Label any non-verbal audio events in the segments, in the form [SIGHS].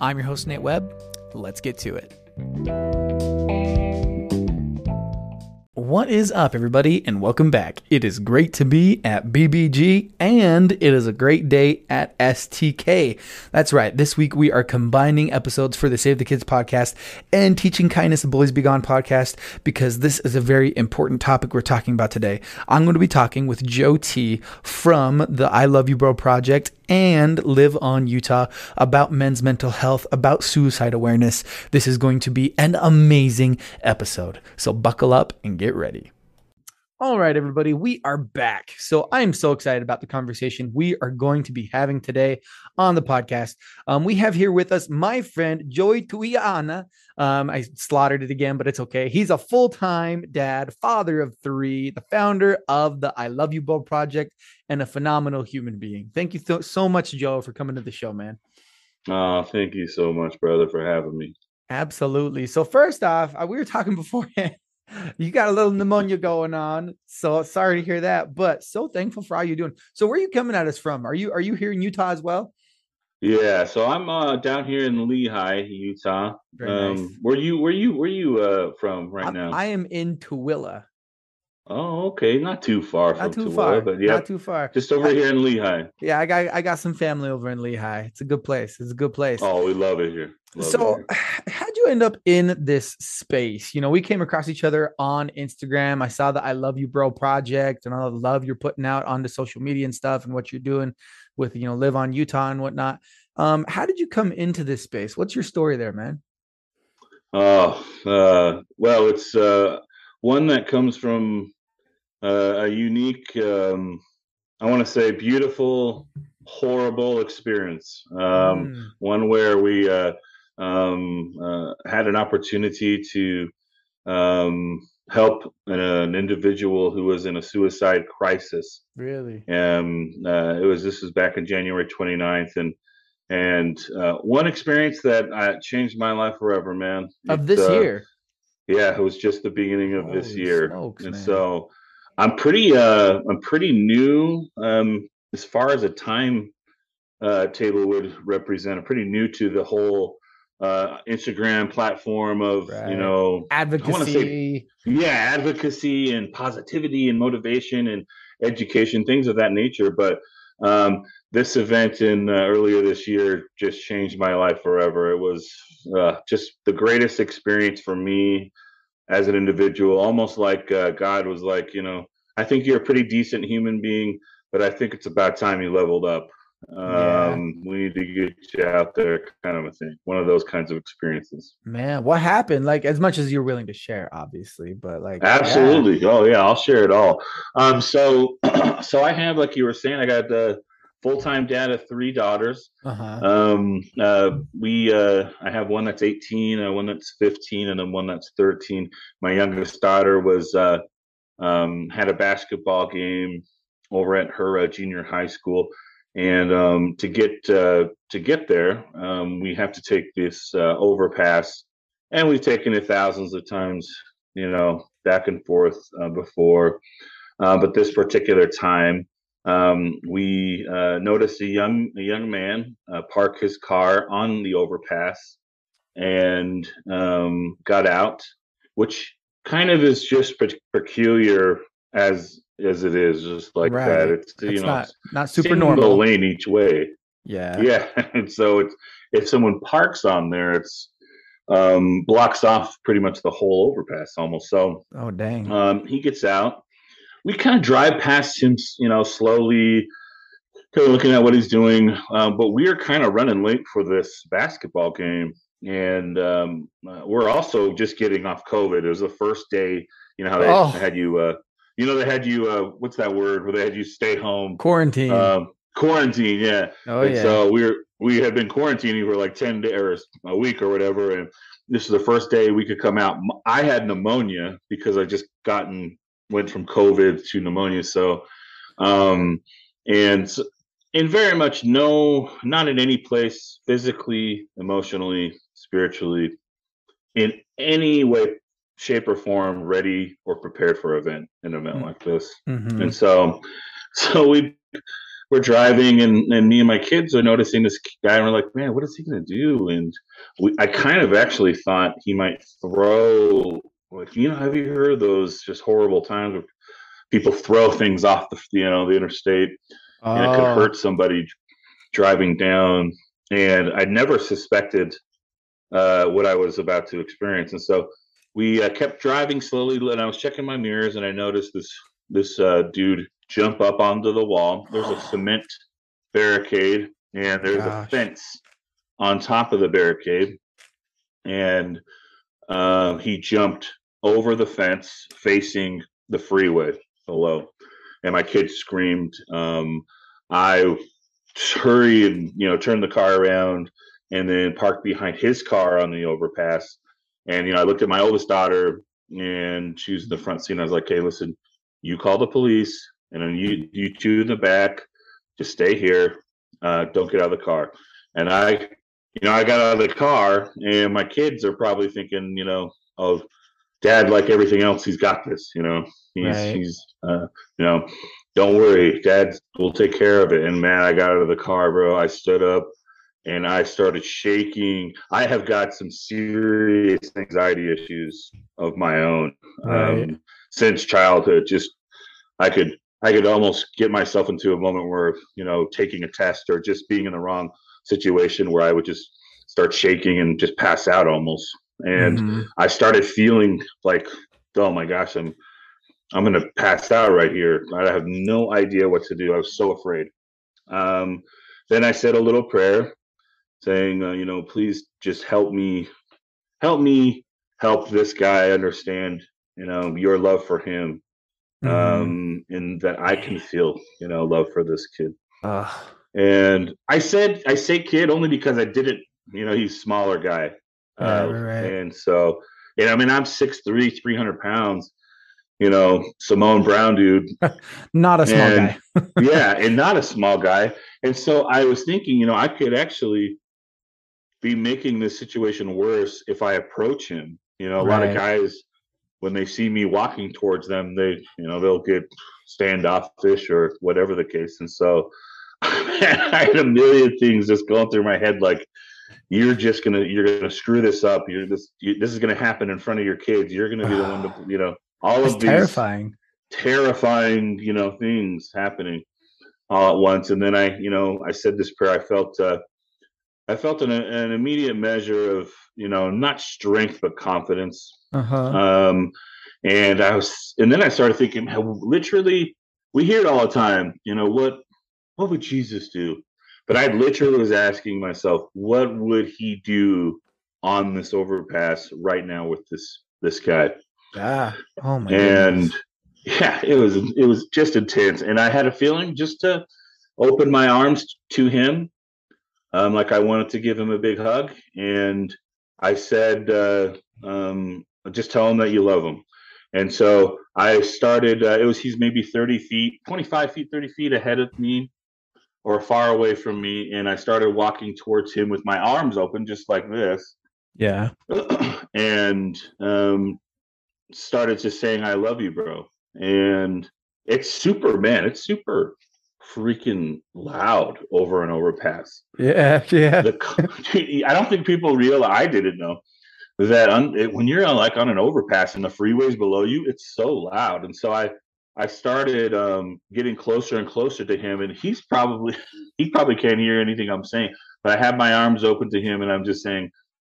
I'm your host, Nate Webb. Let's get to it. What is up, everybody, and welcome back. It is great to be at BBG, and it is a great day at STK. That's right, this week we are combining episodes for the Save the Kids podcast and Teaching Kindness and Bullies Be Gone podcast because this is a very important topic we're talking about today. I'm going to be talking with Joe T from the I Love You Bro project and Live on Utah about men's mental health, about suicide awareness. This is going to be an amazing episode. So buckle up and get ready. All right, everybody, we are back. So I'm so excited about the conversation we are going to be having today on the podcast. Um, we have here with us my friend Joey Tuiana. Um, I slaughtered it again, but it's okay. He's a full time dad, father of three, the founder of the I Love You Bro project, and a phenomenal human being. Thank you th- so much, Joe, for coming to the show, man. Oh, thank you so much, brother, for having me. Absolutely. So, first off, uh, we were talking [LAUGHS] beforehand you got a little pneumonia going on. So sorry to hear that, but so thankful for all you're doing. So where are you coming at us from? Are you are you here in Utah as well? Yeah, so I'm uh, down here in Lehi, Utah. Um, nice. Where you where you where you uh, from right I'm, now? I am in Tooele. Oh, okay, not too far not from too Tooele, far, but yeah, not too far. Just over I, here in Lehi. Yeah, I got I got some family over in Lehi. It's a good place. It's a good place. Oh, we love it here. Love so, it how'd you end up in this space? You know, we came across each other on Instagram. I saw the I Love You Bro project and all the love you're putting out on the social media and stuff, and what you're doing with you know Live on Utah and whatnot. Um, how did you come into this space? What's your story there, man? Oh, uh, well, it's uh, one that comes from uh, a unique, um, I want to say, beautiful, horrible experience. Um, mm. One where we uh, um, uh, had an opportunity to um, help an, an, individual who was in a suicide crisis. Really? Um, uh, it was this was back in January 29th, and and uh, one experience that uh, changed my life forever, man. Of it, this uh, year. Yeah, it was just the beginning of Holy this year, smokes, and man. so I'm pretty uh I'm pretty new um as far as a time uh table would represent. I'm pretty new to the whole uh Instagram platform of right. you know advocacy. Say, yeah, advocacy and positivity and motivation and education, things of that nature. But um this event in uh, earlier this year just changed my life forever. It was uh, just the greatest experience for me as an individual, almost like uh, God was like, you know, I think you're a pretty decent human being, but I think it's about time you leveled up. Um, yeah. we need to get you out there, kind of a thing. One of those kinds of experiences. Man, what happened? Like, as much as you're willing to share, obviously, but like, absolutely. Yeah. Oh yeah, I'll share it all. Um, so, [CLEARS THROAT] so I have, like you were saying, I got the. Uh, full-time dad of three daughters. Uh-huh. Um, uh, we, uh, I have one that's 18, uh, one that's 15, and then one that's 13. My youngest daughter was uh, um, had a basketball game over at her uh, junior high school, and um, to get uh, to get there, um, we have to take this overpass, and we've taken it thousands of times, you know, back and forth before, but this particular time um, we uh, noticed a young a young man uh, park his car on the overpass and um, got out, which kind of is just pe- peculiar as as it is, just like right. that. It's you it's know not, not super normal lane each way. Yeah, [LAUGHS] yeah. and so it's if someone parks on there, it's um, blocks off pretty much the whole overpass almost. So oh dang, um, he gets out we kind of drive past him, you know, slowly, kind of looking at what he's doing. Um, but we are kind of running late for this basketball game, and um, uh, we're also just getting off COVID. It was the first day, you know, how they oh. had you, uh, you know, they had you, uh, what's that word? Where they had you stay home, quarantine. Um, quarantine, yeah. Oh and yeah. So we were we had been quarantining for like 10 days or a week or whatever. And this is the first day we could come out. I had pneumonia because I just gotten, went from COVID to pneumonia. So, um, and, and very much no, not in any place physically, emotionally, spiritually, in any way, shape, or form ready or prepared for an event, an event mm-hmm. like this. Mm-hmm. And so, [LAUGHS] so we we're driving and, and me and my kids are noticing this guy and we're like, man, what is he gonna do? And we, I kind of actually thought he might throw like you know, have you heard those just horrible times where people throw things off the you know the interstate and it could oh. hurt somebody driving down. And I never suspected uh, what I was about to experience. And so we uh, kept driving slowly, and I was checking my mirrors, and I noticed this this uh, dude jump up onto the wall. There's a [GASPS] cement barricade, and there's Gosh. a fence on top of the barricade, and uh, he jumped over the fence facing the freeway below, and my kids screamed. Um, I hurried and you know turned the car around and then parked behind his car on the overpass. And you know, I looked at my oldest daughter, and she was in the front seat. And I was like, "Hey, listen, you call the police, and then you you two in the back, just stay here. Uh, don't get out of the car." And I, you know, I got out of the car, and my kids are probably thinking, you know, of dad like everything else he's got this you know he's right. he's uh, you know don't worry dad will take care of it and man i got out of the car bro i stood up and I started shaking. I have got some serious anxiety issues of my own right. um, since childhood. Just I could I could almost get myself into a moment where you know taking a test or just being in the wrong situation where I would just start shaking and just pass out almost. And mm-hmm. I started feeling like, oh my gosh, I'm I'm gonna pass out right here. I have no idea what to do. I was so afraid. Um, then I said a little prayer saying, uh, you know, please just help me, help me help this guy understand, you know, your love for him, mm-hmm. um, and that I can feel, you know, love for this kid. Uh. And I said, I say kid only because I didn't, you know, he's smaller guy, uh, right. and so, and I mean, I'm six three, three hundred pounds you know, Samoan Brown dude. [LAUGHS] not a small and, guy. [LAUGHS] yeah, and not a small guy. And so I was thinking, you know, I could actually be making this situation worse if I approach him. You know, a right. lot of guys when they see me walking towards them, they you know they'll get standoffish or whatever the case. And so [LAUGHS] I had a million things just going through my head like you're just gonna you're gonna screw this up. You're this you, this is gonna happen in front of your kids. You're gonna be the one to [SIGHS] you know all That's of these terrifying terrifying you know things happening all at once. And then I you know I said this prayer. I felt uh, I felt an, an immediate measure of, you know, not strength but confidence. Uh-huh. Um, and I was, and then I started thinking, literally, we hear it all the time. You know what? What would Jesus do? But I literally was asking myself, what would he do on this overpass right now with this this guy? Ah, oh my! And goodness. yeah, it was it was just intense, and I had a feeling just to open my arms to him um, like I wanted to give him a big hug, and I said, uh, um, just tell him that you love him. And so I started. Uh, it was he's maybe thirty feet, twenty-five feet, thirty feet ahead of me, or far away from me, and I started walking towards him with my arms open, just like this. Yeah. [CLEARS THROAT] and um, started just saying, "I love you, bro." And it's super, man. It's super freaking loud over an overpass. Yeah, [LAUGHS] yeah. The, [LAUGHS] I don't think people realize. I didn't know that un, it, when you're on, like on an overpass and the freeways below you, it's so loud. And so I I started um, getting closer and closer to him, and he's probably [LAUGHS] he probably can't hear anything I'm saying. But I have my arms open to him, and I'm just saying,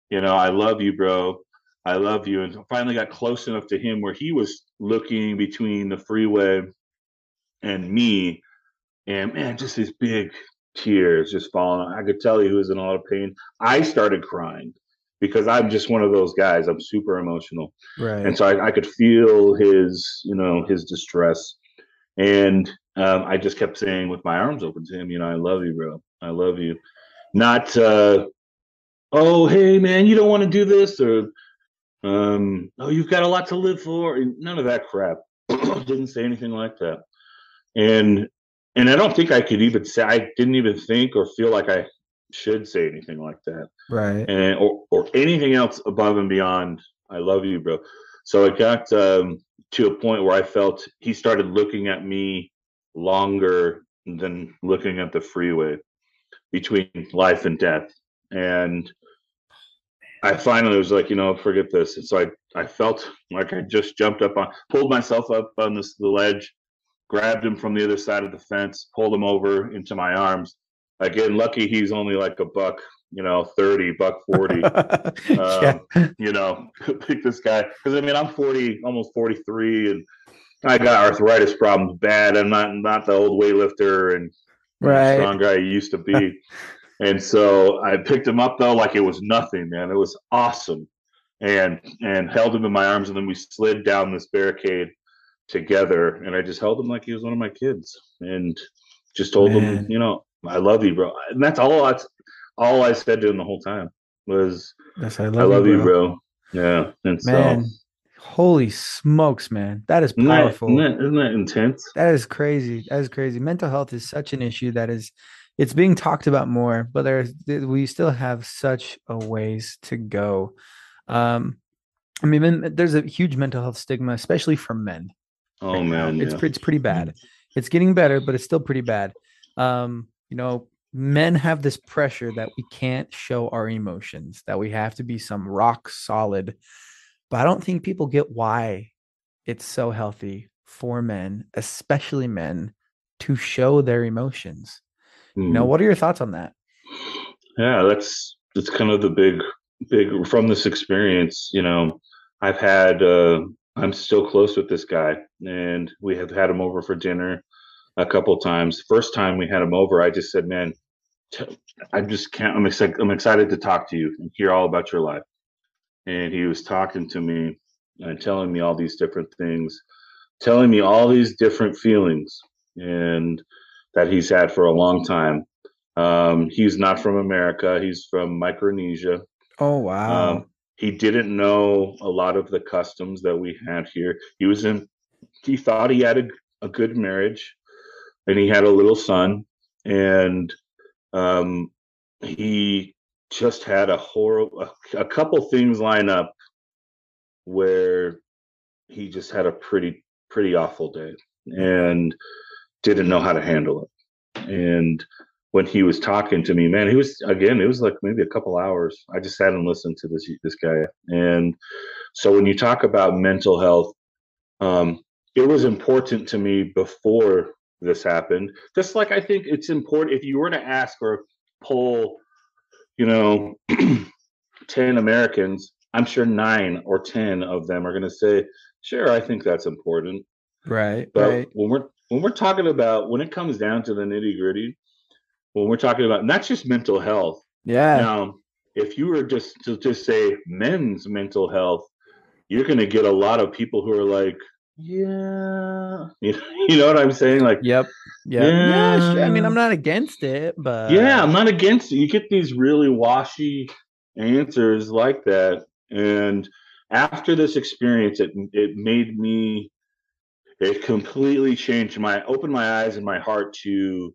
you know, I love you, bro. I love you. And finally got close enough to him where he was looking between the freeway and me and man, just these big tears just falling. I could tell he was in a lot of pain. I started crying because I'm just one of those guys. I'm super emotional, right? And so I, I could feel his, you know, his distress, and um, I just kept saying with my arms open to him, you know, I love you, bro. I love you. not uh, oh hey man you don't want to do this or um, oh you've got a lot to live for none of that crap [CLEARS THROAT] didn't say anything like that and and i don't think i could even say i didn't even think or feel like i should say anything like that. Right. And or, or anything else above and beyond i love you bro. So it got um, to a point where i felt he started looking at me longer than looking at the freeway between life and death. And I finally was like, you know, forget this. And so I, I felt like I just jumped up on, pulled myself up on this the ledge, grabbed him from the other side of the fence, pulled him over into my arms. Again, lucky he's only like a buck, you know, 30, buck 40. [LAUGHS] um, You know, [LAUGHS] pick this guy. Because I mean, I'm 40, almost 43, and I got arthritis problems bad. I'm not not the old weightlifter and right. strong guy I used to be. [LAUGHS] And so I picked him up though like it was nothing, man. It was awesome. And and held him in my arms and then we slid down this barricade together and I just held him like he was one of my kids and just told man. him, you know, I love you, bro. And that's all that's all I said to him the whole time was yes, I love, I love you, bro. you, bro. Yeah. And man. so Holy smokes, man. That is powerful. Isn't that, isn't that intense? That is crazy. That is crazy. Mental health is such an issue that is it's being talked about more, but there's we still have such a ways to go. Um, I mean, there's a huge mental health stigma, especially for men. Oh right man, it's yeah. it's pretty bad. It's getting better, but it's still pretty bad. Um, you know, men have this pressure that we can't show our emotions, that we have to be some rock solid. But I don't think people get why it's so healthy for men, especially men, to show their emotions. Mm. You know, what are your thoughts on that? Yeah, that's that's kind of the big big from this experience, you know, I've had uh I'm still close with this guy and we have had him over for dinner a couple times. First time we had him over, I just said, "Man, t- I just can't I'm excited I'm excited to talk to you and hear all about your life." And he was talking to me and telling me all these different things, telling me all these different feelings. And that he's had for a long time. Um, he's not from America. He's from Micronesia. Oh wow! Um, he didn't know a lot of the customs that we had here. He was in. He thought he had a, a good marriage, and he had a little son, and um, he just had a horrible a, a couple things line up where he just had a pretty pretty awful day, and didn't know how to handle it. And when he was talking to me, man, he was again, it was like maybe a couple hours. I just sat and listened to this this guy. And so when you talk about mental health, um, it was important to me before this happened. Just like I think it's important if you were to ask or poll, you know, [CLEARS THROAT] 10 Americans, I'm sure nine or 10 of them are going to say, sure, I think that's important. Right. But right. when we're when we're talking about when it comes down to the nitty gritty, when we're talking about not just mental health. Yeah. Now, if you were just to just say men's mental health, you're going to get a lot of people who are like, yeah, [LAUGHS] you know what I'm saying? Like, yep, yep. yeah, yeah. Sure. I mean, I'm not against it, but yeah, I'm not against it. You get these really washy answers like that, and after this experience, it it made me it completely changed my opened my eyes and my heart to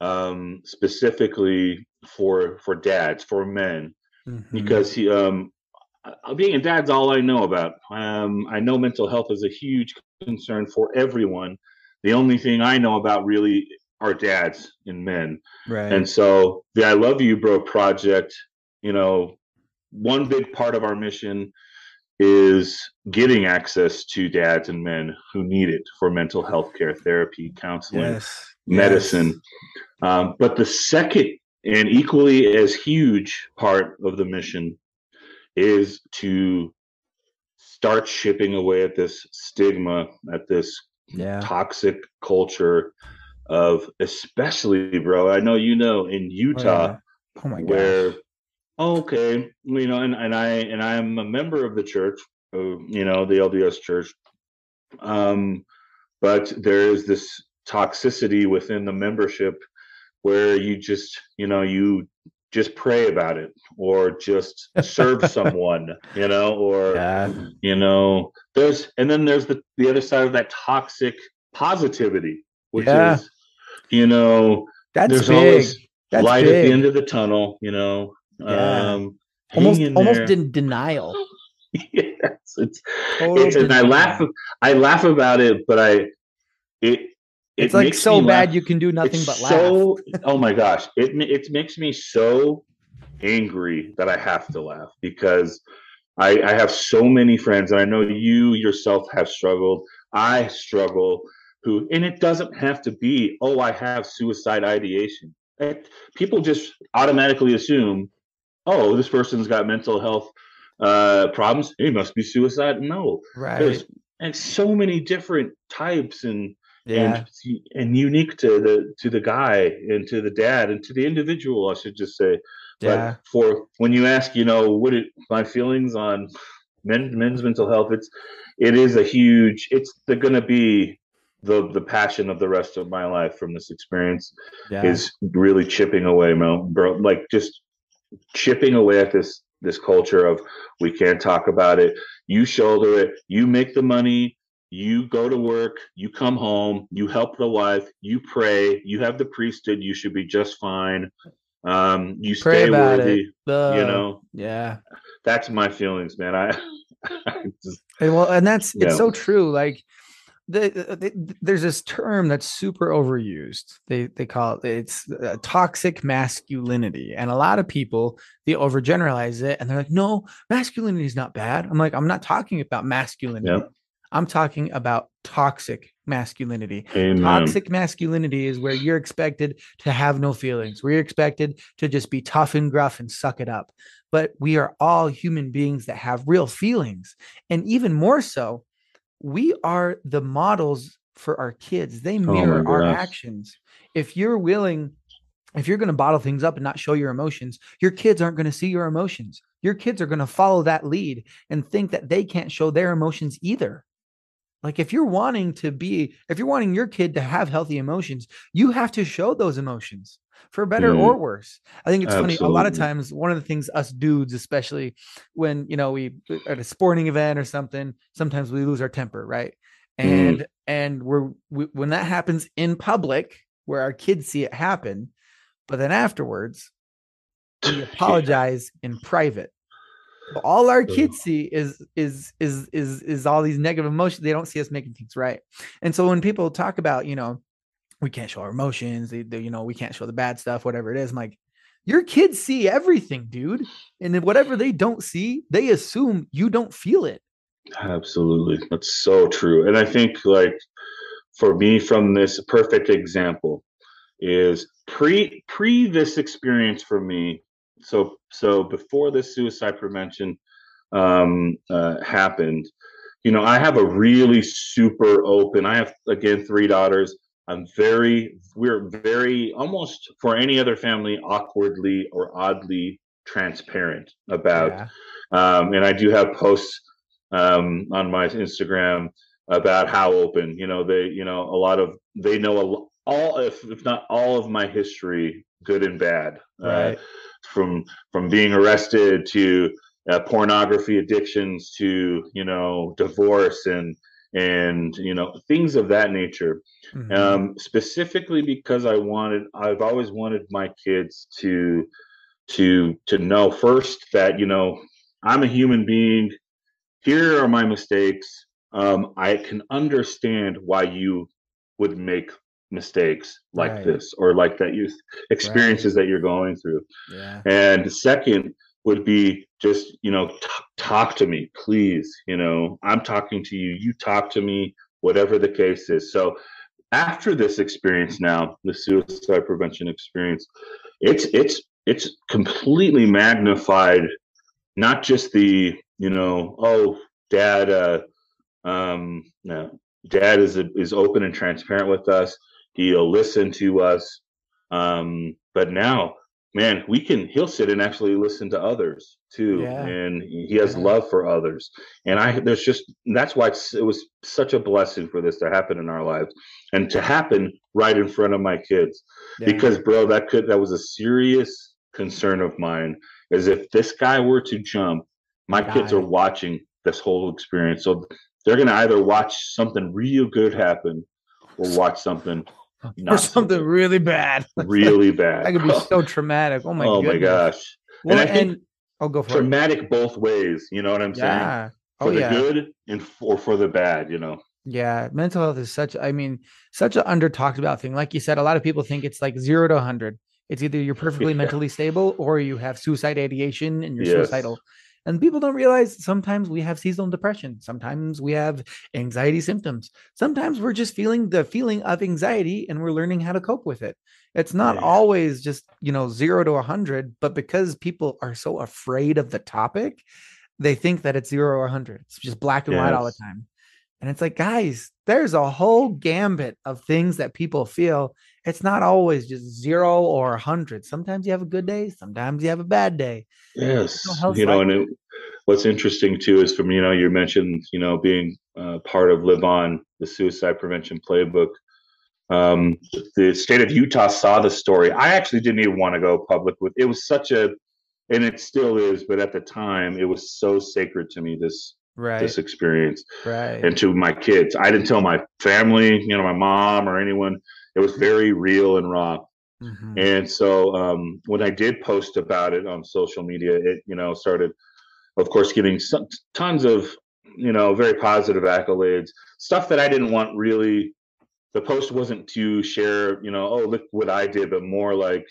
um, specifically for for dads for men mm-hmm. because he um uh, being a dad's all I know about. Um, I know mental health is a huge concern for everyone. The only thing I know about really are dads and men. Right. And so the I Love You Bro project, you know, one big part of our mission is getting access to dads and men who need it for mental health care, therapy, counseling, yes. Medicine. Um, but the second and equally as huge part of the mission is to start chipping away at this stigma, at this yeah. toxic culture of, especially, bro. I know you know in Utah, oh, yeah. oh where Oh, okay. You know, and, and I and I am a member of the church, uh, you know, the LDS church. Um, but there is this toxicity within the membership where you just, you know, you just pray about it or just serve [LAUGHS] someone you know or yeah. you know there's and then there's the the other side of that toxic positivity which yeah. is you know that's there's big. always that's light big. at the end of the tunnel you know yeah. um almost almost in denial [LAUGHS] yes it's, it's and i laugh i laugh about it but i it it's like so bad laugh. you can do nothing it's but laugh. So, [LAUGHS] oh my gosh, it it makes me so angry that I have to laugh because I, I have so many friends, and I know you yourself have struggled. I struggle. Who and it doesn't have to be. Oh, I have suicide ideation. It, people just automatically assume, oh, this person's got mental health uh, problems. He must be suicide. No, right. There's and so many different types and yeah. and and unique to the to the guy and to the dad and to the individual i should just say yeah. but for when you ask you know what it, my feelings on men men's mental health it's it is a huge it's going to be the the passion of the rest of my life from this experience yeah. is really chipping away Mel, bro like just chipping away at this this culture of we can't talk about it you shoulder it you make the money you go to work, you come home, you help the wife, you pray, you have the priesthood, you should be just fine. Um, you pray stay worthy, the, you know. Yeah, that's my feelings, man. I, [LAUGHS] I just, well, and that's it's so true. Like the, the, there's this term that's super overused. They they call it it's uh, toxic masculinity, and a lot of people they overgeneralize it, and they're like, "No, masculinity is not bad." I'm like, I'm not talking about masculinity. Yep. I'm talking about toxic masculinity. Amen. Toxic masculinity is where you're expected to have no feelings, where you're expected to just be tough and gruff and suck it up. But we are all human beings that have real feelings. And even more so, we are the models for our kids. They oh mirror oh our actions. If you're willing, if you're going to bottle things up and not show your emotions, your kids aren't going to see your emotions. Your kids are going to follow that lead and think that they can't show their emotions either. Like if you're wanting to be, if you're wanting your kid to have healthy emotions, you have to show those emotions for better mm. or worse. I think it's Absolutely. funny. A lot of times, one of the things us dudes, especially when you know we at a sporting event or something, sometimes we lose our temper, right? Mm. And mm. and we're we, when that happens in public, where our kids see it happen, but then afterwards, we apologize in private all our kids see is is is is is all these negative emotions. They don't see us making things right. And so when people talk about you know we can't show our emotions. They, they, you know we can't show the bad stuff whatever it is I'm like your kids see everything dude. And then whatever they don't see they assume you don't feel it. Absolutely. That's so true. And i think like for me from this perfect example is pre pre this experience for me so so before this suicide prevention um, uh, happened, you know, I have a really super open. I have again three daughters. I'm very, we're very almost for any other family, awkwardly or oddly transparent about. Yeah. Um, and I do have posts um, on my Instagram about how open. You know, they, you know, a lot of they know a, all, if if not all of my history, good and bad. Uh, right. Uh, from from being arrested to uh, pornography addictions to you know divorce and and you know things of that nature. Mm-hmm. um, specifically because i wanted i've always wanted my kids to to to know first that you know i'm a human being. Here are my mistakes. Um, i can understand why you would make mistakes like right. this or like that youth experiences right. that you're going through yeah. and second would be just you know t- talk to me please you know i'm talking to you you talk to me whatever the case is so after this experience now the suicide prevention experience it's it's it's completely magnified not just the you know oh dad uh um no, dad is is open and transparent with us He'll listen to us. Um, but now, man, we can. He'll sit and actually listen to others too, yeah. and he has yeah. love for others. And I, there's just that's why it was such a blessing for this to happen in our lives, and to happen right in front of my kids. Yeah. Because, bro, that could that was a serious concern of mine is if this guy were to jump, my kids are watching this whole experience. So they're going to either watch something real good happen or watch something [LAUGHS] or something really bad. [LAUGHS] really bad. that could be so [LAUGHS] traumatic. Oh my oh my gosh. Well, And I think and I'll go for it. Traumatic both ways. You know what I'm saying? Yeah. Oh, for Oh the yeah. good and for, for the bad, you know. Yeah, mental health is such I mean, such an under talked about thing. Like you said, a lot of people think it's like 0 to 100. It's either you're perfectly Yeah. mentally stable or you have suicide ideation and you're Yes. suicidal. And people don't realize sometimes we have seasonal depression. Sometimes we have anxiety symptoms. Sometimes we're just feeling the feeling of anxiety and we're learning how to cope with it. It's not Yeah. always just, you know, 0 to 100, but because people are so afraid of the topic, they think that it's 0 or 100. It's just black and white all the time. And it's like, guys, there's a whole gambit of things that people feel. It's not always just zero or a 100. Sometimes you have a good day, sometimes you have a bad day. Yes, you know, like- and it, what's interesting too is from you know you mentioned you know being uh, part of Live On, the suicide prevention playbook. Um, the state of Utah saw the story. I actually didn't even want to go public with. It was such a, and it still is, but at the time it was so sacred to me. This Right. this experience right. and to my kids. I didn't tell my family, you know, my mom or anyone. It was very real and raw. Mhm. And so um, when I did post about it on social media, it you know started, of course, getting some, tons of you know very positive accolades, stuff that I didn't want really. The post wasn't to share, you know, oh look what I did, but more like,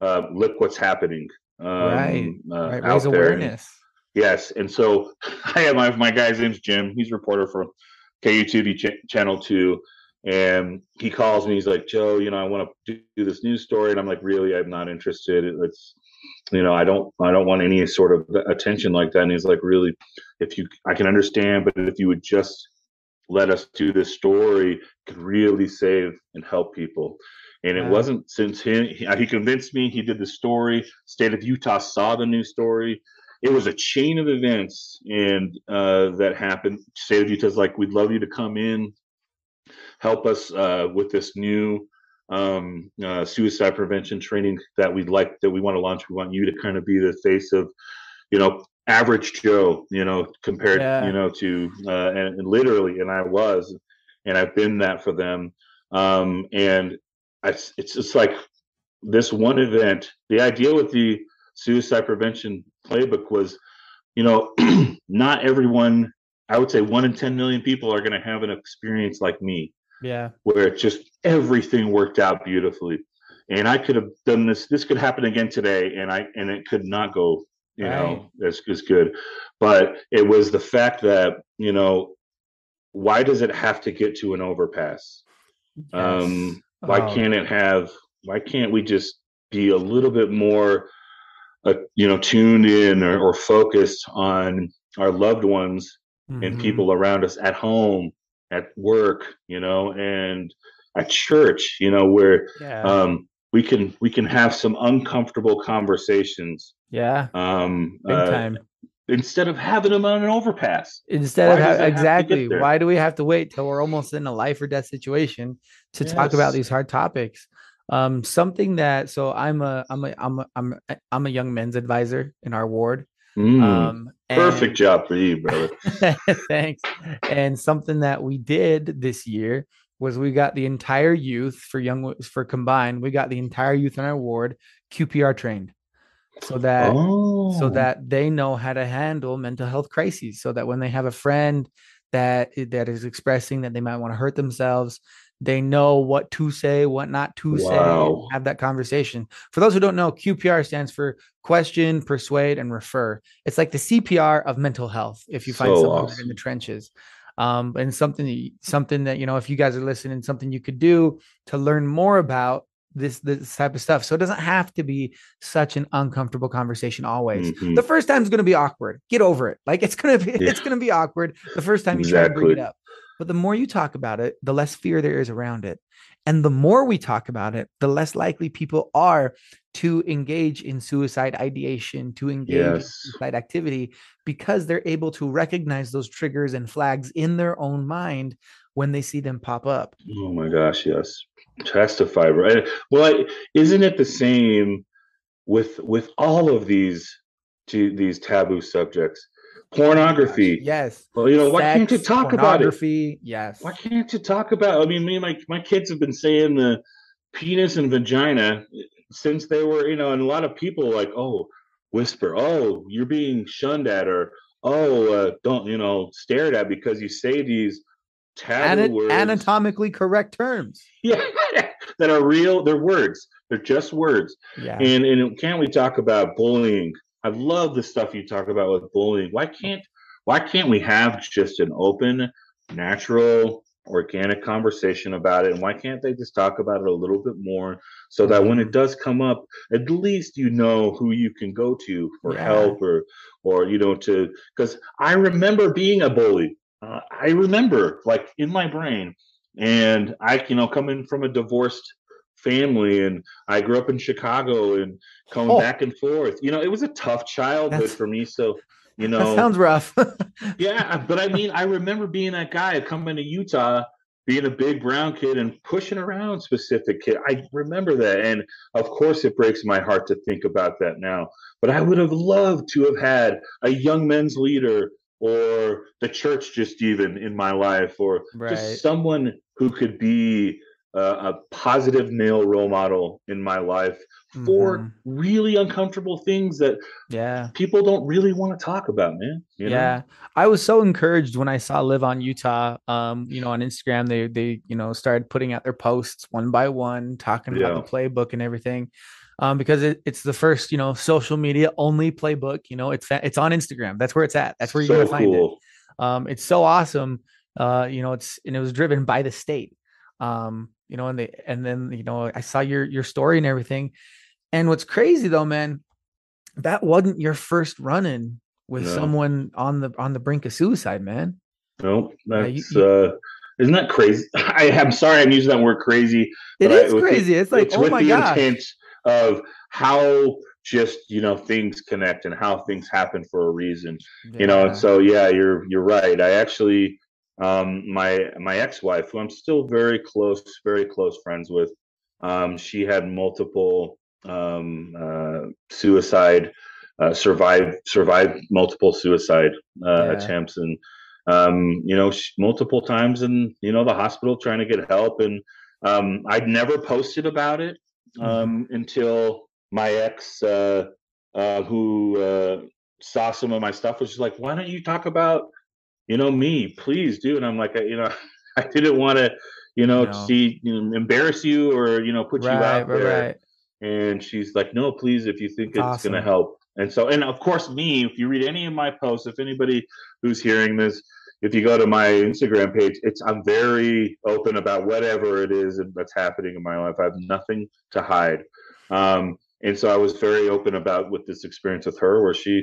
uh, look what's happening um, Right, uh, right. out Raise there. Awareness. Yes, and so [LAUGHS] I have my my guy's name's Jim. He's a reporter for KUTV ch- Channel Two, and he calls me. He's like, Joe, you know, I want to do this news story, and I'm like, really, I'm not interested. It's, you know, I don't I don't want any sort of attention like that. And he's like, really, if you, I can understand, but if you would just let us do this story, it could really save and help people. And it Wow. wasn't since he he convinced me. He did the story. State of Utah saw the news story it was a chain of events and uh, that happened. State of Utah's like, we'd love you to come in, help us uh, with this new um, uh, suicide prevention training that we'd like that we want to launch. We want you to kind of be the face of, you know, average Joe, you know, compared, Yeah. you know, to uh, and, and literally, and I was, and I've been that for them. Um, and I, it's just like this one event. The idea with the suicide prevention playbook was, you know, [CLEARS THROAT] not everyone. I would say one in ten million people are going to have an experience like me, Yeah. where it just everything worked out beautifully, and I could have done this. This could happen again today, and I and it could not go, you know, as as good. But it was the fact that you know, why does it have to get to an overpass? Um, why Oh, can't it have why can't we just be a little bit more uh, you know tuned in or, or focused on our loved ones and mhm. people around us at home at work you know and at church you know where Yeah. um we can we can have some uncomfortable conversations yeah. um Big uh, time. instead of having them on an overpass Instead why of ha- it have to get exactly, why do we have to wait till we're almost in a life or death situation to talk about these hard topics? Um, something that so I'm a I'm a I'm a I'm a, I'm a young men's advisor in our ward. Mm, Um, perfect and- job for you brother [LAUGHS] Thanks. And something that we did this year was we got the entire youth for young for combined, we got the entire youth in our ward QPR trained. So that oh so that they know how to handle mental health crises so that when they have a friend that that is expressing that they might want to hurt themselves they know what to say what not to say Wow. and have that conversation. For those who don't know qpr stands for question persuade and refer. It's like the cpr of mental health if you find So someone that's in the trenches. Um and something that you- something that you know if you guys are listening something you could do to learn more about this this type of stuff. So it doesn't have to be such an uncomfortable conversation always. Mhm. the first time is going to be awkward. Get over it. Like it's going to be [LAUGHS] Yeah. it's going to be awkward the first time you try to bring it up but the more you talk about it the less fear there is around it and the more we talk about it the less likely people are to engage in suicide ideation to engage in suicide activity because they're able to recognize those triggers and flags in their own mind when they see them pop up Oh my gosh, yes. Testify, right? Well, I- isn't it the same with with all of these to these taboo subjects pornography. Gosh, yes. Well you know why can't you talk about it? pornography, yes. Why can't you talk about i mean me and my, my kids have been saying the penis and vagina since they were you know and a lot of people like oh whisper oh you're being shunned at or oh uh, don't you know stared at because you say these taboo words. anatomically correct terms. [LAUGHS] Yeah that are real they're words they're just words. Yeah. And and can't we talk about bullying i love the stuff you talk about with bullying. Why can't why can't we have just an open natural organic conversation about it? And why can't they just talk about it a little bit more so that when it does come up at least you know who you can go to for Yeah. help or or you know to because i remember being a bully. Uh, i remember like in my brain and i you know coming from a divorced family and i grew up in chicago and coming Oh. back and forth you know it was a tough childhood That's- for me so you know that sounds rough [LAUGHS] yeah, but I mean, I remember being that guy coming to Utah, being a big brown kid and pushing around specific kid. I remember that, and of course, it breaks my heart to think about that now. But I would have loved to have had a young men's leader or the church, just even in my life, or Right. just someone who could be uh, a positive male role model in my life for Mhm. really uncomfortable things that yeah people don't really want to talk about, man. you know? yeah i was so encouraged when i saw live on utah um you know on instagram they they you know started putting out their posts one by one talking about the playbook and everything um because it, it's the first you know social media only playbook you know it's it's on instagram that's where it's at that's where you're so gonna find it um it's so awesome uh you know it's and it was driven by the state um you know and they and then you know i saw your your story and everything and what's crazy though man that wasn't your first run-in with No. someone on the on the brink of suicide man No, Yeah, you- that's uh, isn't that crazy? [LAUGHS] I am sorry, I'm using that word crazy. It but I- is with the- crazy it's like oh with my the gosh intent of how just you know things connect and how things happen for a reason. You know, and so yeah, you're you're right. I actually um my my ex-wife, who I'm still very close, very close friends with, um, she had multiple um uh suicide uh survived survived multiple suicide uh Yeah. attempts and um you know sh- multiple times in you know the hospital trying to get help and um i'd never posted about it um until my ex uh uh who uh saw some of my stuff was just like why don't you talk about you know me please do. And i'm like I- you know [LAUGHS] i didn't want to you know No. see you know, embarrass you or you know put you right out right there. right. And she's like no please if you think That's it's going to awesome. help. And so and of course me if you read any of my posts if anybody who's hearing this if you go to my instagram page it's i'm very open about whatever it is that's happening in my life. I have nothing to hide. Um, and so i was very open about with this experience with her where she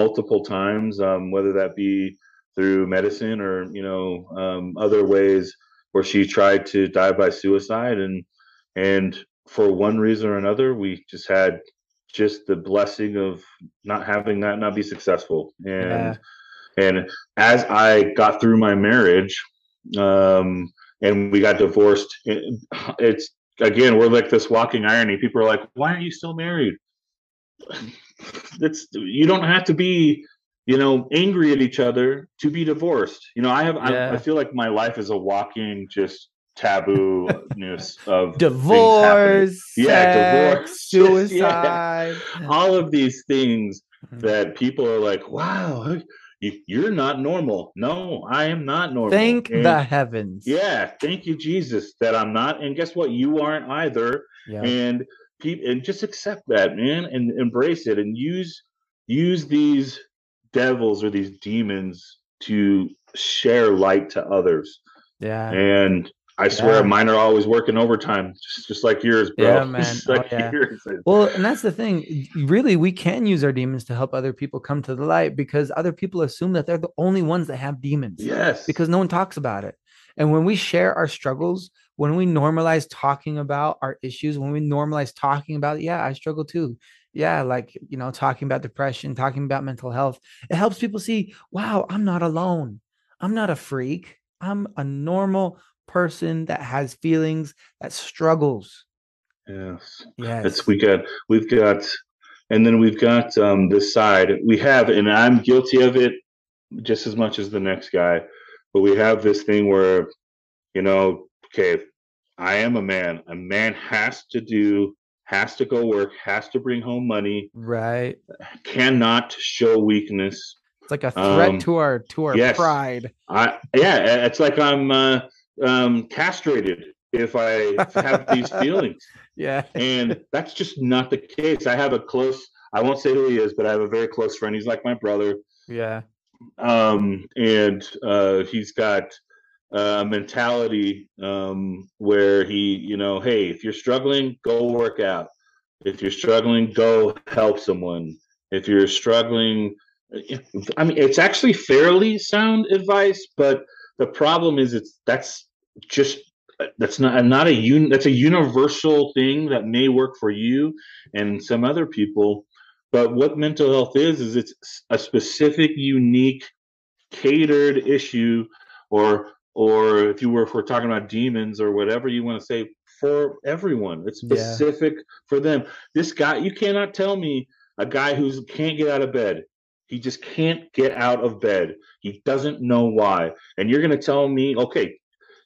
multiple times um, whether that be through medicine or you know um, other ways where she tried to die by suicide. And and for one reason or another we just had just the blessing of not having that not be successful. And and as i got through my marriage um and we got divorced it, [SIGHS] it's again we're like this walking irony. People are like why are you still married? [SIGHS] That's you don't have to be you know angry at each other to be divorced. You know i have I, Yeah. I feel like my life is a walking just taboo news [LAUGHS] of divorce Yeah, sex, divorce, [LAUGHS] yeah. suicide. [LAUGHS] All of these things Mhm. that people are like wow you, you're not normal. No i am not normal. Thank And the heavens. Yeah thank you jesus that i'm not and guess what? You aren't either. Yeah. And people and just accept that man and embrace it and use use these devils or these demons to share light to others yeah and i swear Yeah. mine are always working overtime just, just like yours bro Yeah, [LAUGHS] man. Just Oh, yeah. yours. Well, and that's the thing. Really, we can use our demons to help other people come to the light because other people assume that they're the only ones that have demons yes because no one talks about it. And when we share our struggles, when we normalize talking about our issues, when we normalize talking about, yeah, I struggle too. Yeah, like, you know, talking about depression, talking about mental health, it helps people see, wow, I'm not alone. I'm not a freak. I'm a normal person that has feelings, that struggles. yes Yes. It's we got we've got and then we've got um, this side. We have, and I'm guilty of it just as much as the next guy, but we have this thing where, you know, okay, I am a man. A man has to do, has to go work, has to bring home money, Right. cannot show weakness. It's like a threat Um, to our to our yes. pride. I yeah, it's like I'm uh, um, castrated if I have these [LAUGHS] feelings, Yeah. and that's just not the case. I have a close. I won't say who he is, but I have a very close friend. He's like my brother, Yeah. um, and uh, he's got a mentality um, where he, you know, hey, if you're struggling, go work out. If you're struggling, go help someone. If you're struggling, I mean, it's actually fairly sound advice, but the problem is, it's that's just that's not not a un that's a universal thing that may work for you and some other people. But what mental health is is it's a specific, unique, catered issue, or or if you were if we're talking about demons or whatever you want to say for everyone. It's Yeah. specific for them. This guy, you cannot tell me a guy who can't get out of bed. He just can't get out of bed. He doesn't know why. And you're going to tell me, okay,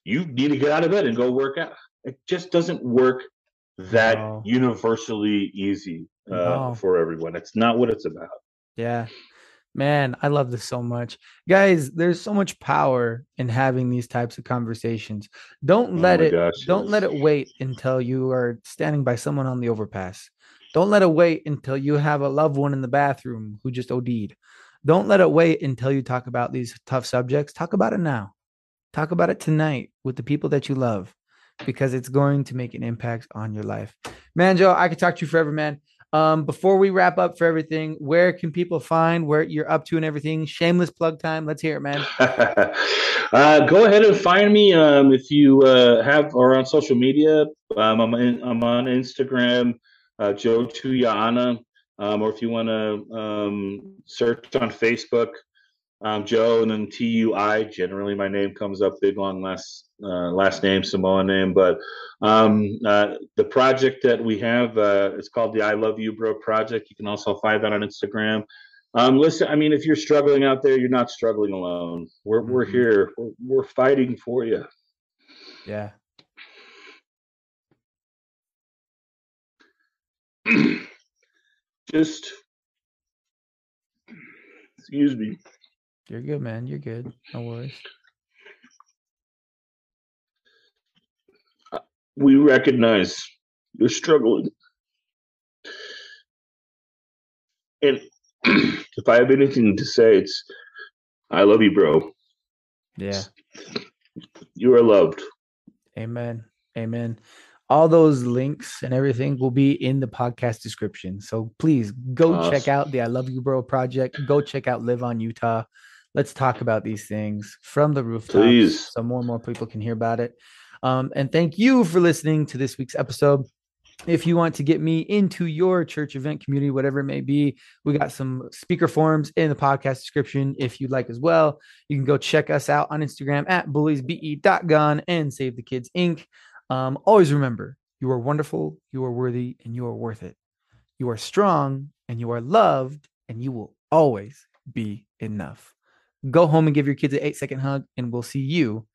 you need to get out of bed and go work out. It just doesn't work that No. universally easy uh, No. for everyone. It's not what it's about. Yeah. Man, I love this so much. Guys, there's so much power in having these types of conversations. Don't Oh let it gosh, don't let it wait until you are standing by someone on the overpass. Don't let it wait until you have a loved one in the bathroom who just OD'd. Don't let it wait until you talk about these tough subjects. Talk about it now. Talk about it tonight with the people that you love because it's going to make an impact on your life. Man, Joe, I could talk to you forever, man. Um, before we wrap up for everything, where can people find where you're up to and everything? Shameless plug time. Let's hear it, man. [LAUGHS] uh, go ahead and find me um, if you uh, have or on social media. Um, I'm, in, I'm on Instagram, uh, Joe Tuyana, um, or if you want to um, search on Facebook, um, Joe and then T U I. Generally, my name comes up big long last uh, last name Samoan name, but um, uh, the project that we have uh, is called the I Love You Bro Project. You can also find that on Instagram. Um, listen, I mean, if you're struggling out there, you're not struggling alone. We're we're Mhm. here. We're, we're fighting for you. Yeah. [CLEARS THROAT] Just excuse me. You're good, man. You're good. No worries. We recognize you're struggling, and [CLEARS THROAT] if I have anything to say, it's I love you, bro. Yeah. You are loved. Amen. Amen. All those links and everything will be in the podcast description. So please go check out the I Love You Bro project. Go check out Live on Utah. Let's talk about these things from the rooftops Please. so more and more people can hear about it. Um, and thank you for listening to this week's episode. If you want to get me into your church event community, whatever it may be, we got some speaker forms in the podcast description if you'd like as well. You can go check us out on Instagram at bulliesbe.gone and Save the Kids Inc. Um, always remember, you are wonderful, you are worthy, and you are worth it. You are strong and you are loved, and you will always be enough. Go home and give your kids an eight second hug, and we'll see you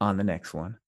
on the next one.